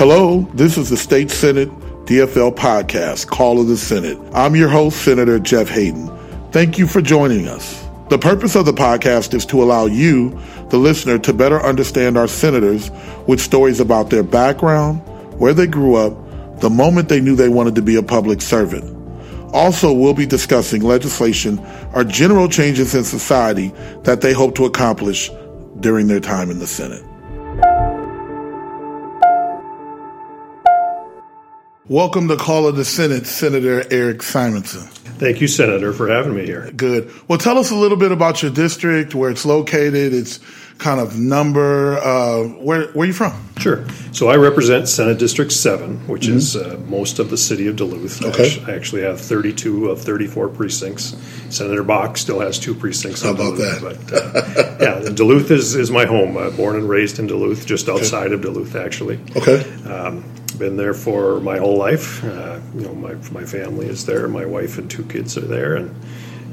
Hello, this is the State Senate DFL podcast, Call of the Senate. I'm your host, Senator Jeff Hayden. Thank you for joining us. The purpose of the podcast is to allow you, the listener, to better understand our senators with stories about their background, where they grew up, the moment they knew they wanted to be a public servant. Also, we'll be discussing legislation or general changes in society that they hope to accomplish during their time in the Senate. Welcome to Call of the Senate, Senator Erik Simonson. Thank you, Senator, for having me here. Good. Well, tell us a little bit about your district, where it's located, its kind of number. Uh, where where are you from? Sure. So I represent Senate District 7, which mm-hmm. is uh, most of the city of Duluth. Okay. I actually have 32 of 34 precincts. Senator Bakk still has two precincts. How about Duluth, that? But, uh, yeah, Duluth is, is my home. Uh, born and raised in Duluth, just outside okay. of Duluth, actually. Okay. Um, been there for my whole life. Uh, you know, my my family is there. My wife and two kids are there, and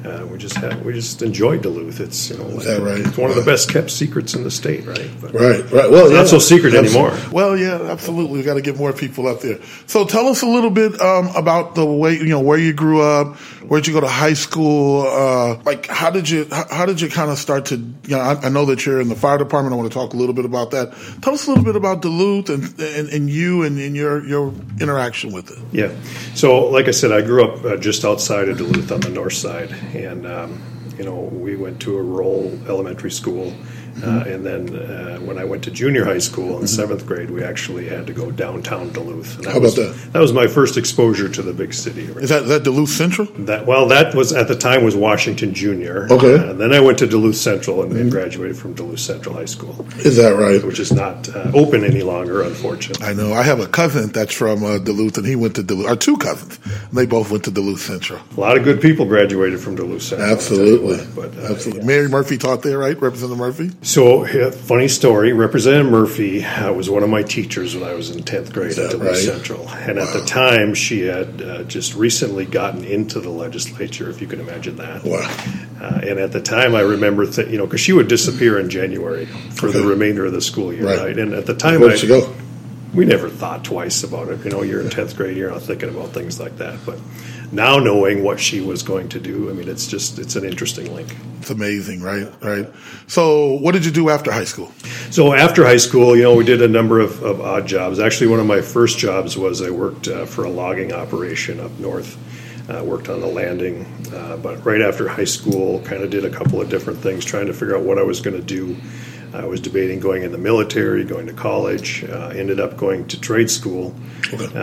uh, we just have we just enjoy Duluth. It's you know like, right? It's one of the best kept secrets in the state, right? But right, right. Well, yeah, not so secret absolutely. anymore. Well, yeah, absolutely. We got to get more people up there. So tell us a little bit um, about the way you know where you grew up, where'd you go to high school, uh, like how did you how, how did you kind of start to you know I, I, know that you're in the fire department. I want to talk a little bit about that. Tell us a little bit about Duluth and and, and you and, and, your your interaction with it. Yeah. So like I said, I grew up uh, just outside of Duluth on the north side, and um, you know, we went to a rural elementary school uh, and then uh, when I went to junior high school in seventh grade, we actually had to go downtown Duluth. How about was, that? That was my first exposure to the big city. Right? Is that, that Duluth Central? That well, that was at the time was Washington Junior. Okay. Uh, and then I went to Duluth Central and, and, graduated from Duluth Central High School. Is that right? Which is not uh, open any longer, unfortunately. I know. I have a cousin that's from uh, Duluth, and he went to Duluth. Or two cousins, and they both went to Duluth Central. A lot of good people graduated from Duluth Central. Absolutely. What, but, uh, Absolutely. Yeah. Mary Murphy taught there, right? Representative Murphy. So funny story. Representative Murphy uh, was one of my teachers when I was in 10th grade at Duluth right? Central. And wow. at the time, she had uh, just recently gotten into the legislature, if you can imagine that. Wow. Uh, and at the time, I remember, th- you know, because she would disappear in January for okay. the remainder of the school year, right? right? And at the time, where did she go? We never thought twice about it. You know, you're in 10th grade, you're not thinking about things like that. But now knowing what she was going to do, I mean, it's just it's an interesting link. It's amazing, right? Right. So, what did you do after high school? So after high school, you know, we did a number of, of odd jobs. Actually, one of my first jobs was I worked uh, for a logging operation up north. Uh, worked on the landing, uh, but right after high school, kind of did a couple of different things, trying to figure out what I was going to do. I was debating going in the military, going to college. Uh, ended up going to trade school. Okay.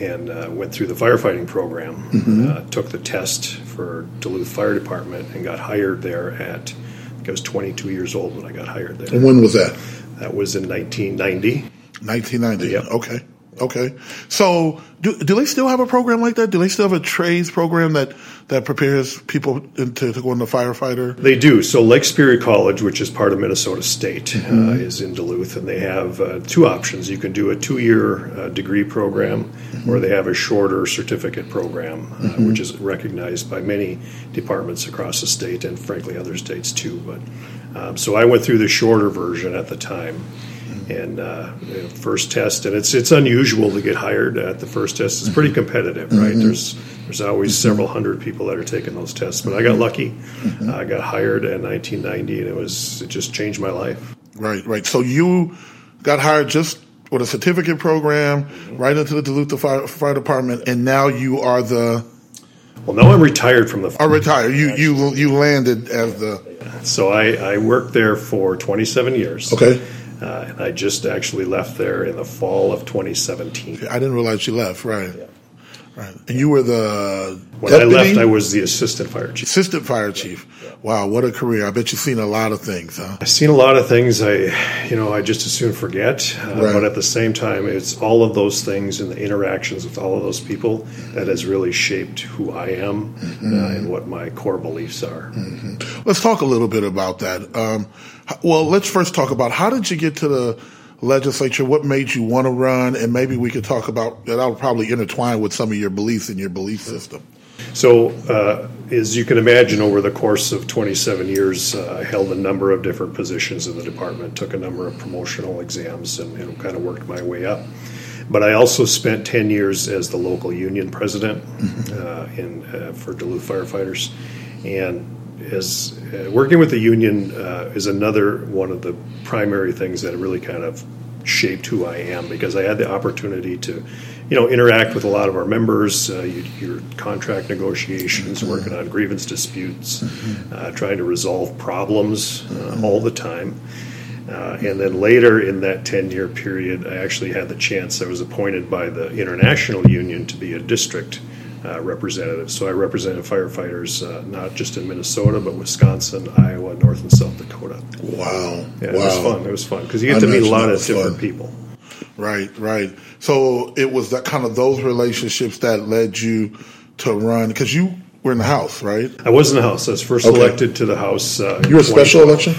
And uh, went through the firefighting program. Mm-hmm. Uh, took the test for Duluth Fire Department and got hired there at. I, I was 22 years old when I got hired there. And when was that? That was in 1990. 1990. Yep. Okay. Okay. So do, do they still have a program like that? Do they still have a trades program that, that prepares people into, to go into firefighter? They do. So Lake Superior College, which is part of Minnesota State, uh, mm-hmm. uh, is in Duluth, and they have uh, two options. You can do a two-year uh, degree program, mm-hmm. or they have a shorter certificate program, uh, mm-hmm. which is recognized by many departments across the state, and frankly other states too. But um, so I went through the shorter version at the time and uh, first test, and it's it's unusual to get hired at the first test. It's pretty competitive, right? Mm-hmm. There's there's always mm-hmm. several hundred people that are taking those tests, but I got lucky. Mm-hmm. I got hired in 1990, and it was it just changed my life. Right, right. So you got hired just with a certificate program, right into the Duluth Fire, Fire Department, and now you are the. Well, now I'm retired from the. Are retired. You you you landed as the. So I I worked there for 27 years. Okay. Uh, and I just actually left there in the fall of 2017. I didn't realize you left, right? Yeah. Right. And you were the when deputy? I left, I was the assistant fire chief. Assistant fire chief. Wow, what a career! I bet you've seen a lot of things, huh? I've seen a lot of things. I, you know, I just as soon forget. Uh, right. But at the same time, it's all of those things and the interactions with all of those people that has really shaped who I am mm-hmm. uh, and what my core beliefs are. Mm-hmm. Let's talk a little bit about that. Um, well, let's first talk about how did you get to the legislature? What made you want to run? And maybe we could talk about that. I'll probably intertwine with some of your beliefs in your belief system. So, uh, as you can imagine, over the course of 27 years, uh, I held a number of different positions in the department, took a number of promotional exams, and, and kind of worked my way up. But I also spent 10 years as the local union president uh, in, uh, for Duluth firefighters. And as uh, working with the union uh, is another one of the primary things that really kind of shaped who I am because I had the opportunity to, you know, interact with a lot of our members, uh, you, your contract negotiations, mm-hmm. working on grievance disputes, mm-hmm. uh, trying to resolve problems uh, mm-hmm. all the time. Uh, and then later in that 10 year period, I actually had the chance, I was appointed by the International Union to be a district uh, representative. So I represented firefighters uh, not just in Minnesota, but Wisconsin, Iowa, North and South Dakota. Wow. Yeah, wow. it was fun. It was fun because you get I to meet a lot of different fun. people. Right, right. So it was that kind of those relationships that led you to run because you were in the House, right? I was in the House. I was first okay. elected to the House. Uh, you were a special election?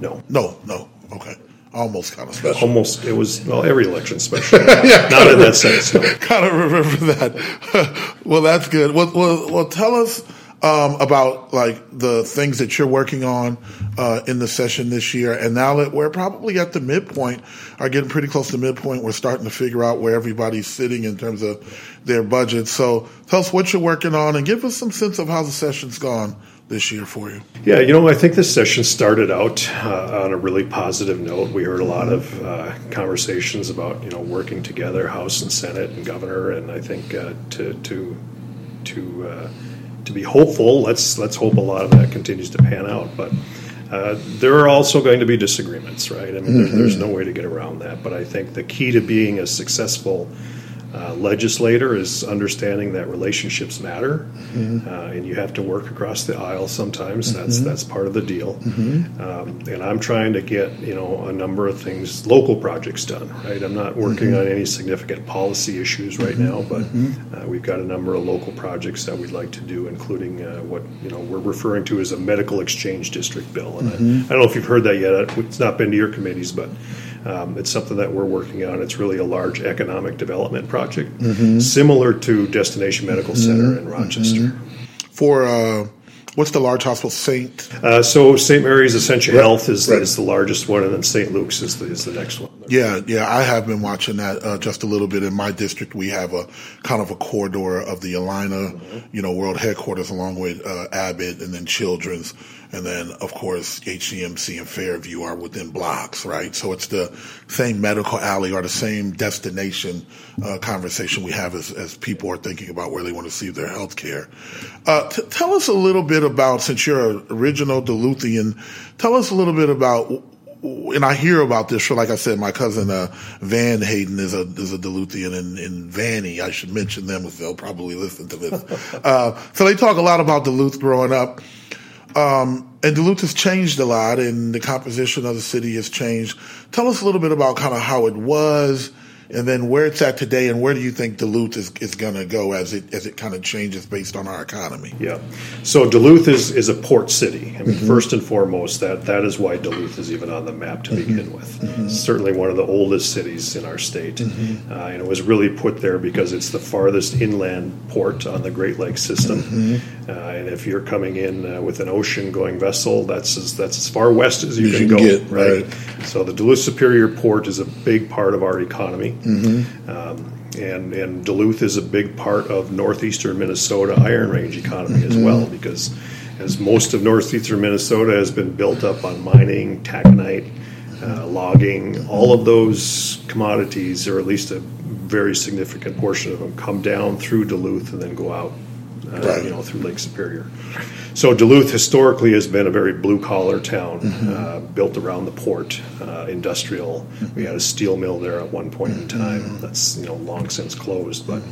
No. No, no. Almost kind of special. Almost. It was, well, every election special. yeah, Not in that sense. No. Kind of remember that. well, that's good. Well, well, well tell us um, about like the things that you're working on uh, in the session this year. And now that we're probably at the midpoint, are getting pretty close to midpoint, we're starting to figure out where everybody's sitting in terms of their budget. So tell us what you're working on and give us some sense of how the session's gone this year for you? Yeah, you know, I think this session started out uh, on a really positive note. We heard a lot of uh, conversations about you know working together, House and Senate and Governor, and I think uh, to to to uh, to be hopeful. Let's let's hope a lot of that continues to pan out, but. Uh, there are also going to be disagreements, right? I mean, mm-hmm. there's no way to get around that. But I think the key to being a successful uh, legislator is understanding that relationships matter, mm-hmm. uh, and you have to work across the aisle sometimes. Mm-hmm. That's that's part of the deal. Mm-hmm. Um, and I'm trying to get you know a number of things, local projects done. Right, I'm not working mm-hmm. on any significant policy issues right mm-hmm. now, but mm-hmm. uh, we've got a number of local projects that we'd like to do, including uh, what you know we're referring to as a medical exchange district bill. And I, I don't know if you've heard that yet. It's not been to your committees, but um, it's something that we're working on. It's really a large economic development project, mm-hmm. similar to Destination Medical mm-hmm. Center in Rochester. Mm-hmm. For uh, what's the large hospital? Saint. Uh, so St. Mary's Essentia right. Health is, right. is the largest one, and then St. Luke's is the, is the next one. Yeah, yeah, I have been watching that uh, just a little bit. In my district, we have a kind of a corridor of the Allina, mm-hmm. you know, world headquarters, along with uh, Abbott, and then Children's and then, of course, HCMC and Fairview are within blocks, right? So it's the same medical alley or the same destination uh, conversation we have as, as, people are thinking about where they want to see their health care. Uh, t- tell us a little bit about, since you're an original Duluthian, tell us a little bit about and I hear about this. For like I said, my cousin uh, Van Hayden is a is a Duluthian and, in Vanny. I should mention them because they'll probably listen to this. uh, so they talk a lot about Duluth growing up. Um, and Duluth has changed a lot, and the composition of the city has changed. Tell us a little bit about kind of how it was and then where it's at today, and where do you think Duluth is, is going to go as it as it kind of changes based on our economy? Yeah, so Duluth is is a port city. I mean, mm-hmm. first and foremost, that that is why Duluth is even on the map to mm-hmm. begin with. Mm-hmm. Certainly one of the oldest cities in our state, mm-hmm. uh, and it was really put there because it's the farthest inland port on the Great Lakes system. Uh, and if you're coming in uh, with an ocean going vessel, that's as that's as far west as you, can, can, go. Get, right? right. So the Duluth Superior Port is a big part of our economy. Mm-hmm. Um, and, and Duluth is a big part of northeastern Minnesota Iron Range economy mm-hmm. as well because as most of northeastern Minnesota has been built up on mining, taconite, uh, logging, all of those commodities, or at least a very significant portion of them, come down through Duluth and then go out uh, right. you know, through Lake Superior. So Duluth historically has been a very blue collar town, mm-hmm. uh, built around the port, uh, industrial. Mm-hmm. We had a steel mill there at one point in mm-hmm. time. That's you know long since closed, but.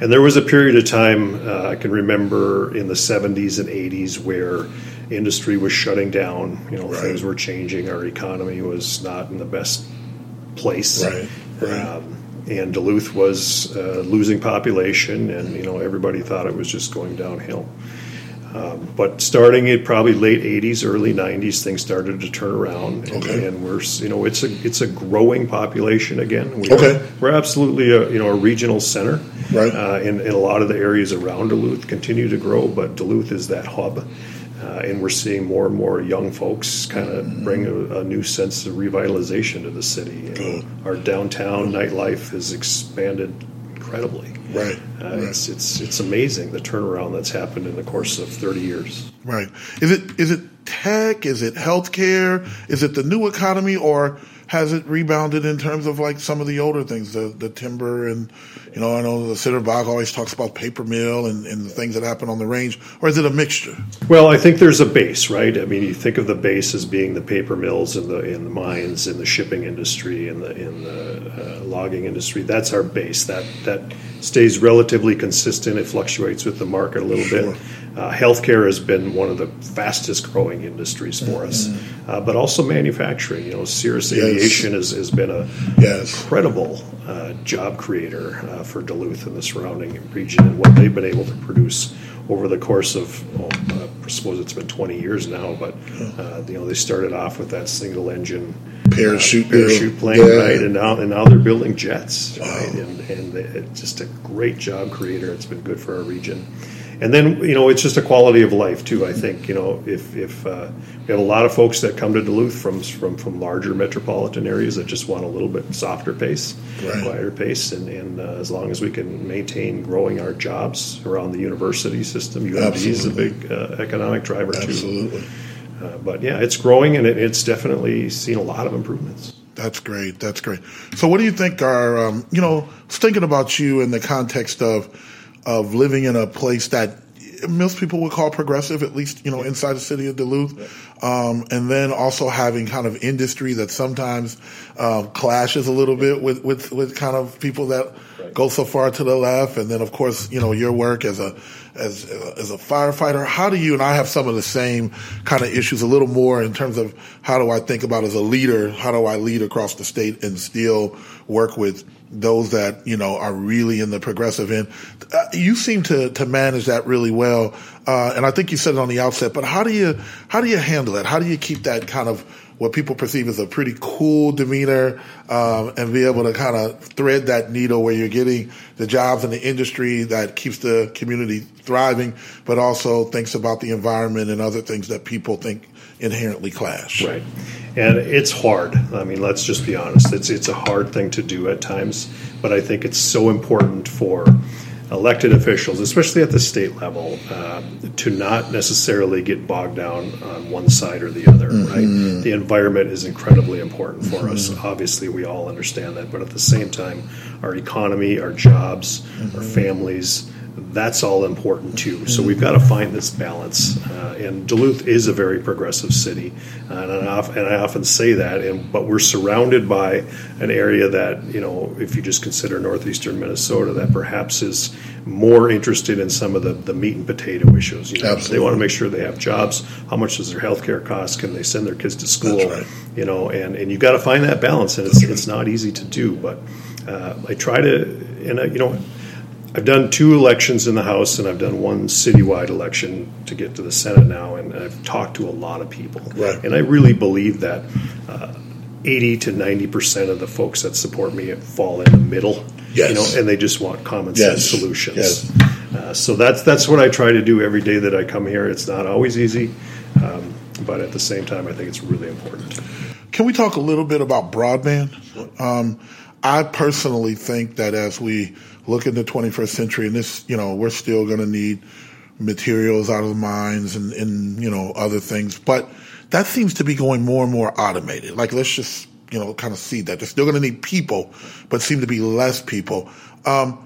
And there was a period of time uh, I can remember in the 70s and 80s where industry was shutting down. You know, right. things were changing. Our economy was not in the best place. Right. Right. Um, and Duluth was uh, losing population, and you know everybody thought it was just going downhill. Um, but starting at probably late '80s, early '90s, things started to turn around, and, Okay. and we're you know it's a it's a growing population again. We Okay. are, we're absolutely a you know a regional center, Right. Uh, and, and a lot of the areas around Duluth continue to grow, but Duluth is that hub. Uh, and we're seeing more and more young folks kind of bring a, a new sense of revitalization to the city. You know, our downtown nightlife has expanded incredibly. Right, Uh, right. It's it's it's amazing the turnaround that's happened in the course of 30 years. Right. Is it is it tech? Is it healthcare? Is it the new economy, or has it rebounded in terms of like some of the older things, the the timber and you know I know the Senator Bakk always talks about paper mill and, and the things that happen on the range, or is it a mixture? Well, I think there's a base, right? I mean, you think of the base as being the paper mills and the and the mines and the shipping industry and the in the uh, logging industry. That's our base. That that stays relatively consistent. It fluctuates with the market a little Sure. bit. Uh, healthcare has been one of the fastest growing industries for us, uh, but also manufacturing. You know, Cirrus Mm-hmm. Yes. Has, has been a Yes. incredible uh, job creator uh, for Duluth and the surrounding region, and what they've been able to produce over the course of, well, uh, I suppose it's been 20 years now, but uh, you know they started off with that single engine Parachute uh, parachute plane, Yeah. right? And now and now they're building jets, right? And and they, just a great job creator. It's been good for our region. And then you know it's just a quality of life too. I think you know if if uh, we have a lot of folks that come to Duluth from from from larger metropolitan areas that just want a little bit softer pace, Right. quieter pace, and, and uh, as long as we can maintain growing our jobs around the university system, UMD is a big uh, economic driver too. Absolutely. Uh, but yeah, it's growing and it, it's definitely seen a lot of improvements. That's great. That's great. So, what do you think are um, you know thinking about you in the context of of living in a place that most people would call progressive, at least you know inside the city of Duluth, um, and then also having kind of industry that sometimes um, clashes a little bit with, with with kind of people that go so far to the left, and then of course you know your work as a as as a firefighter. How do you and I have some of the same kind of issues, a little more in terms of how do I think about as a leader? How do I lead across the state and still work with those that you know are really in the progressive end? Uh, you seem to to manage that really well, uh, and I think you said it on the outset. But how do you how do you handle it? How do you keep that kind of what people perceive as a pretty cool demeanor, um, and be able to kind of thread that needle where you're getting the jobs in the industry that keeps the community thriving, but also thinks about the environment and other things that people think inherently clash. Right. And it's hard. I mean, let's just be honest. It's it's a hard thing to do at times, but I think it's so important for elected officials, especially at the state level, um, to not necessarily get bogged down on one side or the other. Mm-hmm. Right. The environment is incredibly important for us. Mm-hmm. Obviously, we all understand that, but at the same time, our economy, our jobs, mm-hmm. our families. That's all important too. So we've got to find this balance. Uh, and Duluth is a very progressive city, uh, and, I, of- and I often say that. And but we're surrounded by an area that you know, if you just consider northeastern Minnesota, that perhaps is more interested in some of the, the meat and potato issues. You know, they want to make sure they have jobs. How much does their health care cost? Can they send their kids to school? That's right. You know, and, and you got to find that balance, and it's, it's not easy to do. But uh, I try to, and uh, you know, I've done two elections in the House, and I've done one citywide election to get to the Senate now, and I've talked to a lot of people, Right. and I really believe that uh, eighty to ninety percent of the folks that support me fall in the middle, Yes. you know, and they just want common Yes. sense solutions. Yes. Uh, so that's that's what I try to do every day that I come here. It's not always easy, um, but at the same time, I think it's really important. Can we talk a little bit about broadband? Um, I personally think that as we look in the 21st century, and this, you know, we're still going to need materials out of the mines and, and, you know, other things, but that seems to be going more and more automated. Like, let's just, you know, kind of see that. They're still going to need people, but seem to be less people. Um,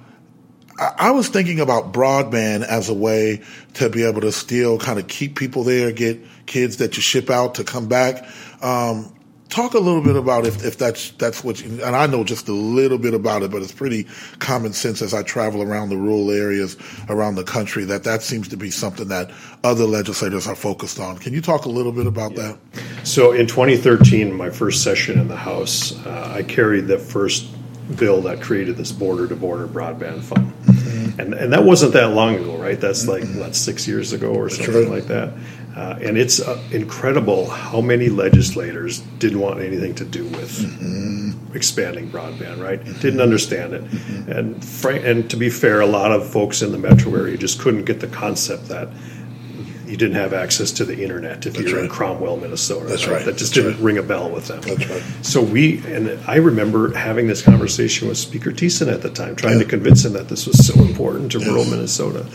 I was thinking about broadband as a way to be able to still kind of keep people there, get kids that you ship out to come back. Um, talk a little bit about if, if that's that's what you, and I know just a little bit about it, but it's pretty common sense as I travel around the rural areas around the country that that seems to be something that other legislators are focused on. Can you talk a little bit about that? So in 2013, my first session in the House, uh, I carried the first bill that created this border to border broadband fund. and and that wasn't that long ago, right? That's like what six years ago or something right. like that. Uh, and it's uh, incredible how many legislators didn't want anything to do with expanding broadband, right? Didn't understand it. And, fr- and to be fair, a lot of folks in the metro area just couldn't get the concept that you didn't have access to the internet if you're in. Cromwell, Minnesota. That's right. That just That's didn't right. ring a bell with them. That's right. So we, and I remember having this conversation with Speaker Thissen at the time, trying to convince him that this was so important to rural Minnesota.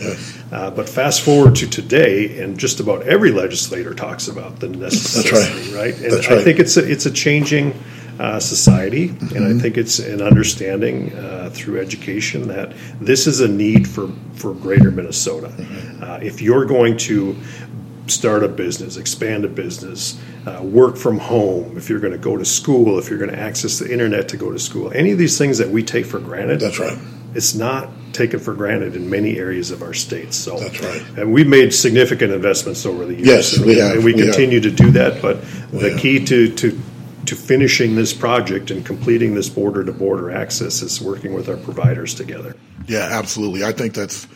Uh, but fast forward to today, and just about every legislator talks about the necessity, right. And That's I think it's a, it's a changing uh, society, and Mm-hmm. I think it's an understanding uh, through education that this is a need for for greater Minnesota. Mm-hmm. Uh, if you're going to start a business, expand a business, uh, work from home, if you're going to go to school, if you're going to access the internet to go to school, any of these things that we take for granted. That's right. It's not taken for granted in many areas of our states. So That's right. And we've made significant investments over the years. Yes, and we have. And we, We have. continue to do that. But the have. key to, to to finishing this project and completing this border to border access is working with our providers together. Yeah, absolutely. I think that's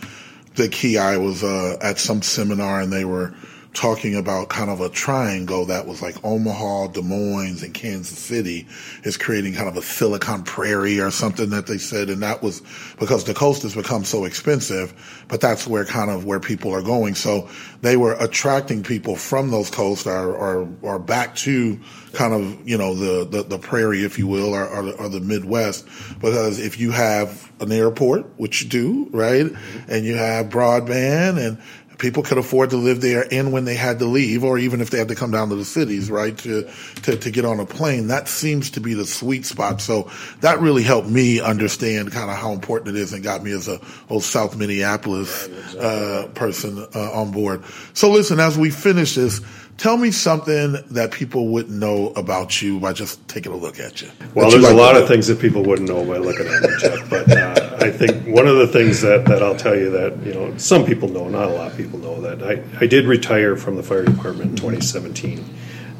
the key. I was uh, at some seminar and they were talking about kind of a triangle that was like Omaha, Des Moines, and Kansas City is creating kind of a Silicon Prairie or something that they said. And that was because the coast has become so expensive, but that's where kind of where people are going. So they were attracting people from those coasts or, or, or back to kind of, you know, the, the, the prairie, if you will, or, or, or the Midwest. Because if you have an airport, which you do, right? And you have broadband and people could afford to live there and when they had to leave, or even if they had to come down to the cities, right, to, to, to get on a plane. That seems to be the sweet spot. So that really helped me understand kind of how important it is and got me as a old South Minneapolis, uh, person, uh, on board. So listen, as we finish this, tell me something that people wouldn't know about you by just taking a look at you. Well, you there's a lot of things that people wouldn't know by looking at me, Jeff. But uh, I think one of the things that, that I'll tell you that you know some people know, not a lot of people know that I, I did retire from the fire department in 2017,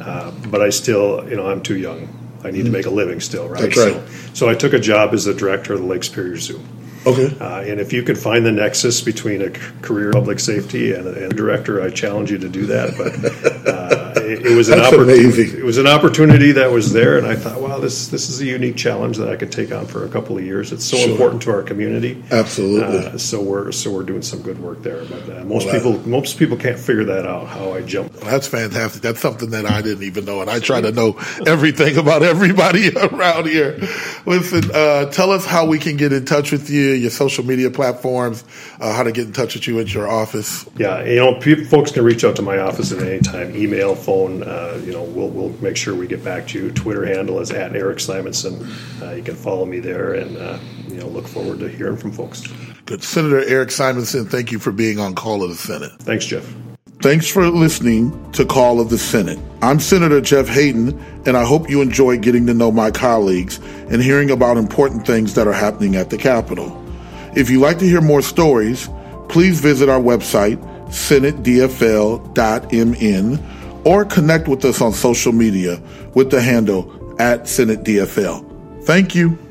uh, but I still you know I'm too young. I need to make a living still, right? That's right. So, so I took a job as the director of the Lake Superior Zoo. Okay. Uh, and if you could find the nexus between a career in public safety and, and a director, I challenge you to do that. But uh, it, it was an opportunity. It was an opportunity that was there, and I thought, wow, this this is a unique challenge that I could take on for a couple of years. It's so Sure. important to our community. Absolutely. Uh, so we're so we're doing some good work there. But uh, most Well, that- people most people can't figure that out. How I jumped. That's fantastic. That's something that I didn't even know, and I try to know everything about everybody around here. Listen, uh, tell us how we can get in touch with you, your social media platforms, uh, how to get in touch with you at your office. Yeah, you know, people, folks can reach out to my office at any time, email, phone. Uh, you know, we'll we'll make sure we get back to you. Twitter handle is at Erik Simonson. Uh, you can follow me there, and uh, you know, look forward to hearing from folks. Good. Senator Erik Simonson, thank you for being on Call of the Senate. Thanks, Jeff. Thanks for listening to Call of the Senate. I'm Senator Jeff Hayden, and I hope you enjoy getting to know my colleagues and hearing about important things that are happening at the Capitol. If you'd like to hear more stories, please visit our website, senatedfl.mn, or connect with us on social media with the handle at Senate DFL. Thank you.